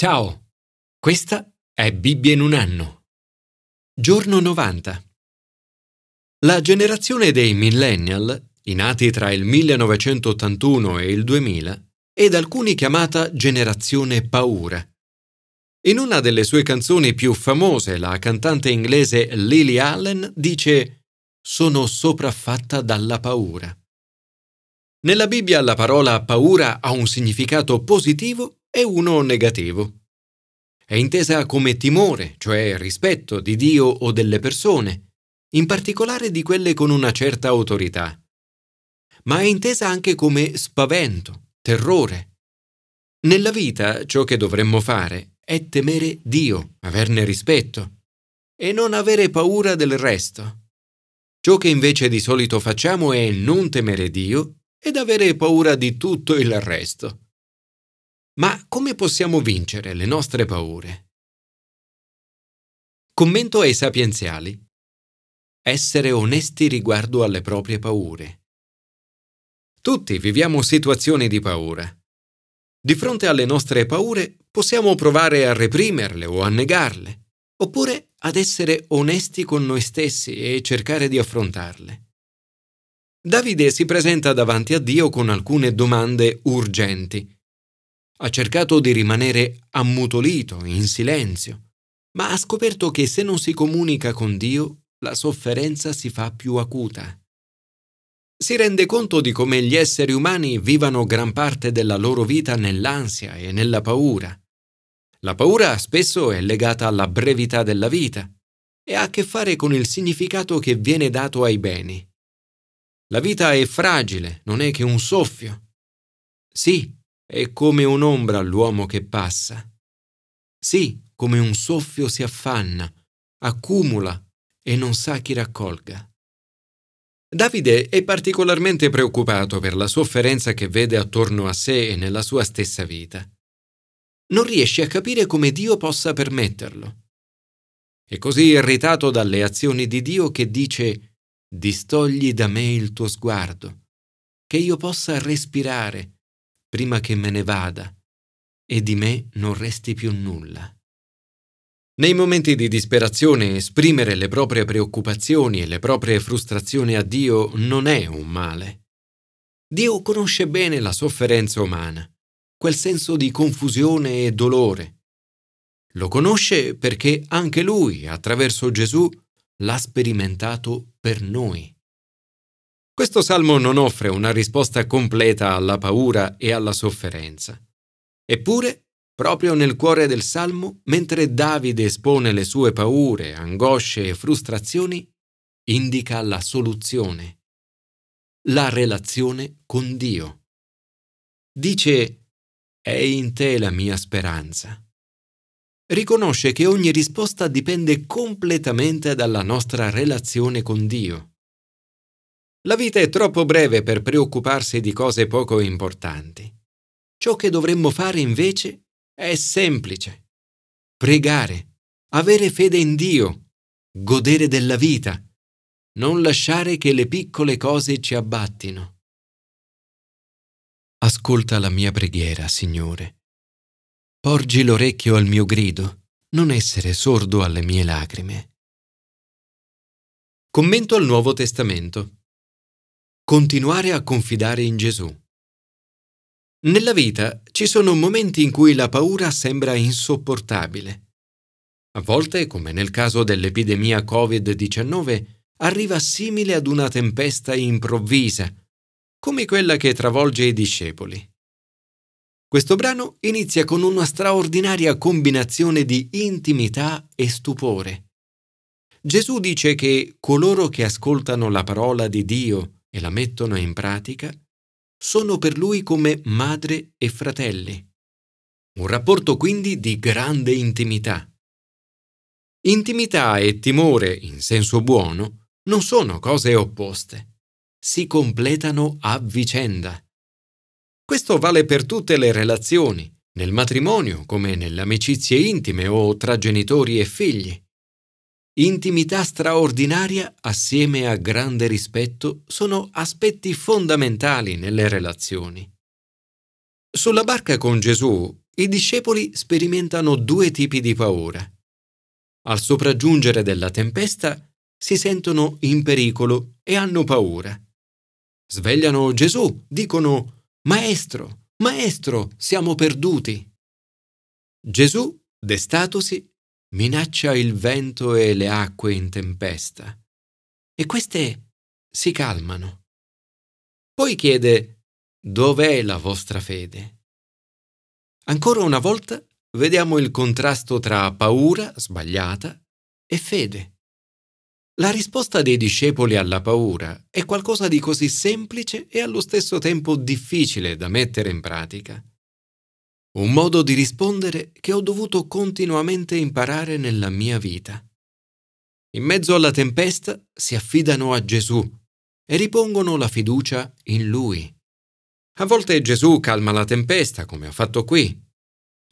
Ciao, questa è Bibbia in un anno. Giorno 90. La generazione dei millennial, i nati tra il 1981 e il 2000, è da alcuni chiamata generazione paura. In una delle sue canzoni più famose, la cantante inglese Lily Allen dice Sono sopraffatta dalla paura. Nella Bibbia la parola paura ha un significato positivo e uno negativo. È intesa come timore, cioè rispetto di Dio o delle persone, in particolare di quelle con una certa autorità. Ma è intesa anche come spavento, terrore. Nella vita ciò che dovremmo fare è temere Dio, averne rispetto, e non avere paura del resto. Ciò che invece di solito facciamo è non temere Dio ed avere paura di tutto il resto. Ma come possiamo vincere le nostre paure? Commento ai sapienziali. Essere onesti riguardo alle proprie paure. Tutti viviamo situazioni di paura. Di fronte alle nostre paure possiamo provare a reprimerle o a negarle, oppure ad essere onesti con noi stessi e cercare di affrontarle. Davide si presenta davanti a Dio con alcune domande urgenti ha cercato di rimanere ammutolito, in silenzio, ma ha scoperto che se non si comunica con Dio, la sofferenza si fa più acuta. Si rende conto di come gli esseri umani vivano gran parte della loro vita nell'ansia e nella paura. La paura spesso è legata alla brevità della vita e ha a che fare con il significato che viene dato ai beni. La vita è fragile, non è che un soffio. Sì, è come un'ombra all'uomo che passa. Sì, come un soffio si affanna, accumula e non sa chi raccolga. Davide è particolarmente preoccupato per la sofferenza che vede attorno a sé e nella sua stessa vita. Non riesce a capire come Dio possa permetterlo. È così irritato dalle azioni di Dio che dice Distogli da me il tuo sguardo, che io possa respirare prima che me ne vada e di me non resti più nulla. Nei momenti di disperazione esprimere le proprie preoccupazioni e le proprie frustrazioni a Dio non è un male. Dio conosce bene la sofferenza umana, quel senso di confusione e dolore. Lo conosce perché anche Lui, attraverso Gesù, l'ha sperimentato per noi. Questo salmo non offre una risposta completa alla paura e alla sofferenza. Eppure, proprio nel cuore del salmo, mentre Davide espone le sue paure, angosce e frustrazioni, indica la soluzione, la relazione con Dio. Dice, è in te la mia speranza. Riconosce che ogni risposta dipende completamente dalla nostra relazione con Dio. La vita è troppo breve per preoccuparsi di cose poco importanti. Ciò che dovremmo fare invece è semplice. Pregare, avere fede in Dio, godere della vita, non lasciare che le piccole cose ci abbattino. Ascolta la mia preghiera, Signore. Porgi l'orecchio al mio grido, non essere sordo alle mie lacrime. Commento al Nuovo Testamento. Continuare a confidare in Gesù. Nella vita ci sono momenti in cui la paura sembra insopportabile. A volte, come nel caso dell'epidemia Covid-19, arriva simile ad una tempesta improvvisa, come quella che travolge i discepoli. Questo brano inizia con una straordinaria combinazione di intimità e stupore. Gesù dice che coloro che ascoltano la parola di Dio e la mettono in pratica, sono per lui come madre e fratelli. Un rapporto quindi di grande intimità. Intimità e timore, in senso buono, non sono cose opposte. Si completano a vicenda. Questo vale per tutte le relazioni, nel matrimonio come nelle amicizie intime o tra genitori e figli. Intimità straordinaria assieme a grande rispetto sono aspetti fondamentali nelle relazioni. Sulla barca con Gesù, i discepoli sperimentano due tipi di paura. Al sopraggiungere della tempesta si sentono in pericolo e hanno paura. Svegliano Gesù, dicono Maestro, Maestro, siamo perduti. Gesù, destatosi, minaccia il vento e le acque in tempesta e queste si calmano. Poi chiede Dov'è la vostra fede? Ancora una volta vediamo il contrasto tra paura sbagliata e fede. La risposta dei discepoli alla paura è qualcosa di così semplice e allo stesso tempo difficile da mettere in pratica. Un modo di rispondere che ho dovuto continuamente imparare nella mia vita. In mezzo alla tempesta si affidano a Gesù e ripongono la fiducia in Lui. A volte Gesù calma la tempesta, come ha fatto qui.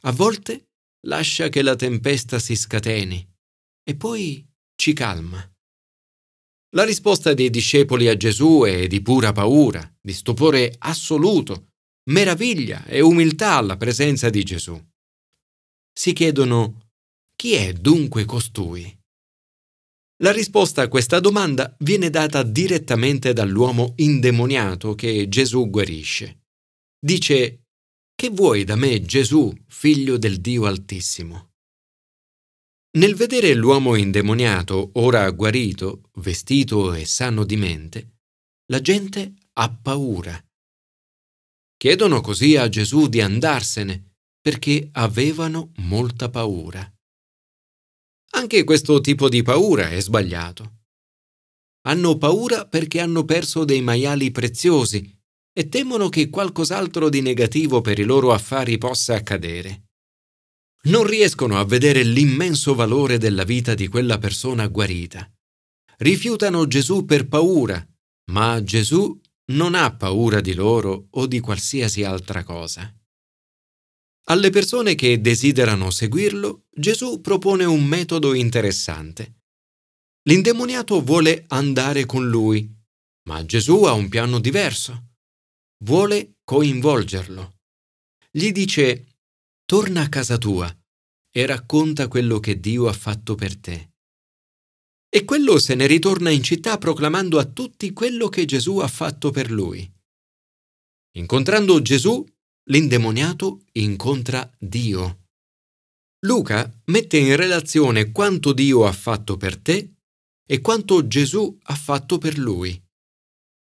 A volte lascia che la tempesta si scateni e poi ci calma. La risposta dei discepoli a Gesù è di pura paura, di stupore assoluto, meraviglia e umiltà alla presenza di Gesù. Si chiedono chi è dunque costui? La risposta a questa domanda viene data direttamente dall'uomo indemoniato che Gesù guarisce. Dice, Che vuoi da me, Gesù, figlio del Dio Altissimo? Nel vedere l'uomo indemoniato, ora guarito, vestito e sano di mente, la gente ha paura. Chiedono così a Gesù di andarsene perché avevano molta paura. Anche questo tipo di paura è sbagliato. Hanno paura perché hanno perso dei maiali preziosi e temono che qualcos'altro di negativo per i loro affari possa accadere non riescono a vedere l'immenso valore della vita di quella persona guarita. Rifiutano Gesù per paura, ma Gesù non ha paura di loro o di qualsiasi altra cosa. Alle persone che desiderano seguirlo, Gesù propone un metodo interessante. L'indemoniato vuole andare con lui, ma Gesù ha un piano diverso. Vuole coinvolgerlo. Gli dice torna a casa tua e racconta quello che Dio ha fatto per te. E quello se ne ritorna in città proclamando a tutti quello che Gesù ha fatto per lui. Incontrando Gesù, l'indemoniato incontra Dio. Luca mette in relazione quanto Dio ha fatto per te e quanto Gesù ha fatto per lui.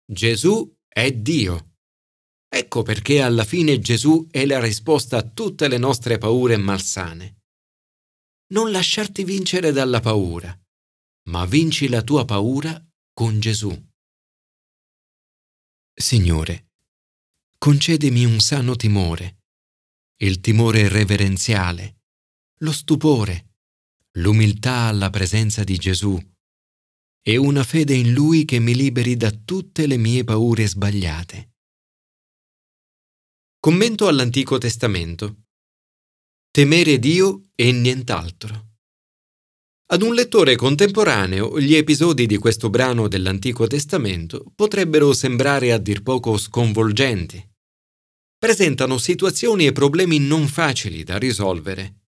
Gesù è Dio. Ecco perché alla fine Gesù è la risposta a tutte le nostre paure malsane. Non lasciarti vincere dalla paura, ma vinci la tua paura con Gesù. Signore, concedimi un sano timore, il timore reverenziale, lo stupore, l'umiltà alla presenza di Gesù e una fede in Lui che mi liberi da tutte le mie paure sbagliate. Commento all'Antico Testamento. Temere Dio e nient'altro. Ad un lettore contemporaneo gli episodi di questo brano dell'Antico Testamento potrebbero sembrare a dir poco sconvolgenti. Presentano situazioni e problemi non facili da risolvere.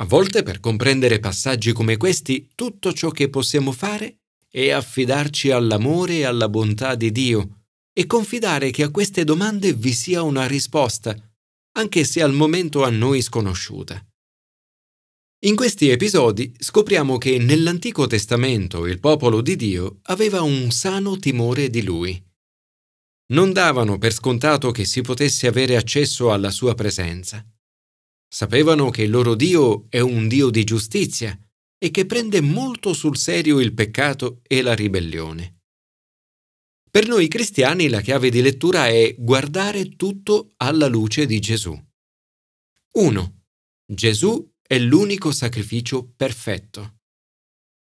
A volte per comprendere passaggi come questi tutto ciò che possiamo fare è affidarci all'amore e alla bontà di Dio e confidare che a queste domande vi sia una risposta, anche se al momento a noi sconosciuta. In questi episodi scopriamo che nell'Antico Testamento il popolo di Dio aveva un sano timore di Lui. Non davano per scontato che si potesse avere accesso alla sua presenza. Sapevano che il loro Dio è un Dio di giustizia e che prende molto sul serio il peccato e la ribellione. Per noi cristiani la chiave di lettura è guardare tutto alla luce di Gesù. 1. Gesù è l'unico sacrificio perfetto.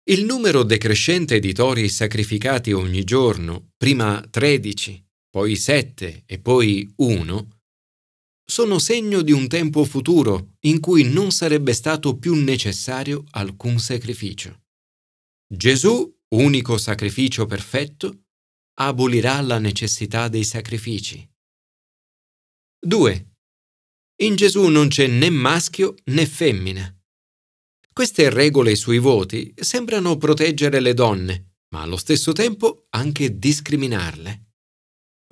Il numero decrescente di tori sacrificati ogni giorno, prima 13, poi 7 e poi 1, sono segno di un tempo futuro in cui non sarebbe stato più necessario alcun sacrificio. Gesù, unico sacrificio perfetto, abolirà la necessità dei sacrifici. 2. In Gesù non c'è né maschio né femmina. Queste regole sui voti sembrano proteggere le donne, ma allo stesso tempo anche discriminarle.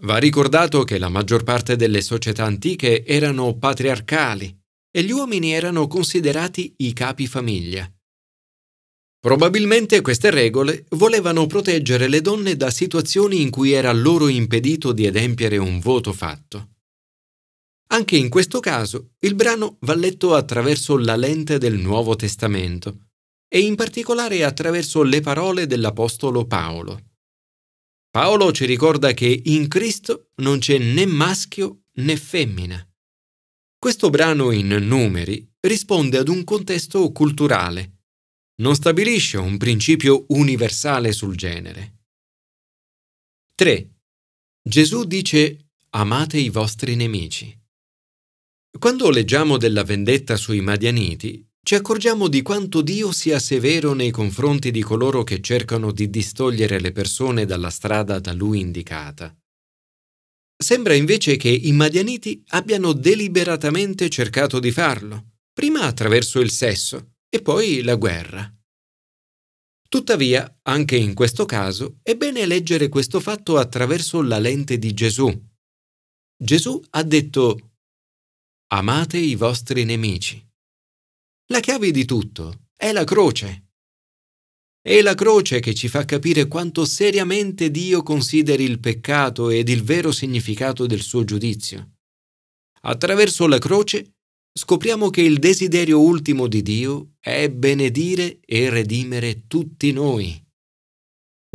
Va ricordato che la maggior parte delle società antiche erano patriarcali e gli uomini erano considerati i capi famiglia. Probabilmente queste regole volevano proteggere le donne da situazioni in cui era loro impedito di adempiere un voto fatto. Anche in questo caso il brano va letto attraverso la lente del Nuovo Testamento e in particolare attraverso le parole dell'Apostolo Paolo. Paolo ci ricorda che in Cristo non c'è né maschio né femmina. Questo brano in numeri risponde ad un contesto culturale. Non stabilisce un principio universale sul genere. 3. Gesù dice amate i vostri nemici. Quando leggiamo della vendetta sui Madianiti, ci accorgiamo di quanto Dio sia severo nei confronti di coloro che cercano di distogliere le persone dalla strada da lui indicata. Sembra invece che i Madianiti abbiano deliberatamente cercato di farlo, prima attraverso il sesso e poi la guerra. Tuttavia, anche in questo caso, è bene leggere questo fatto attraverso la lente di Gesù. Gesù ha detto Amate i vostri nemici. La chiave di tutto è la croce. È la croce che ci fa capire quanto seriamente Dio consideri il peccato ed il vero significato del suo giudizio. Attraverso la croce scopriamo che il desiderio ultimo di Dio è benedire e redimere tutti noi.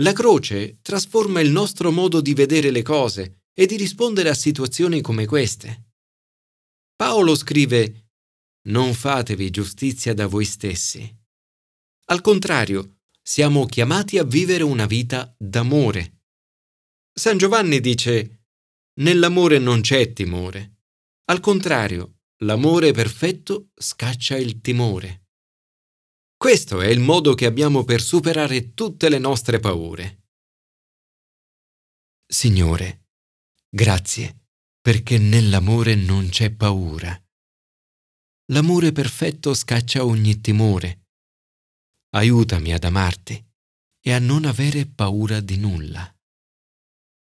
La croce trasforma il nostro modo di vedere le cose e di rispondere a situazioni come queste. Paolo scrive non fatevi giustizia da voi stessi. Al contrario, siamo chiamati a vivere una vita d'amore. San Giovanni dice, nell'amore non c'è timore. Al contrario, l'amore perfetto scaccia il timore. Questo è il modo che abbiamo per superare tutte le nostre paure. Signore, grazie, perché nell'amore non c'è paura. L'amore perfetto scaccia ogni timore. Aiutami ad amarti e a non avere paura di nulla.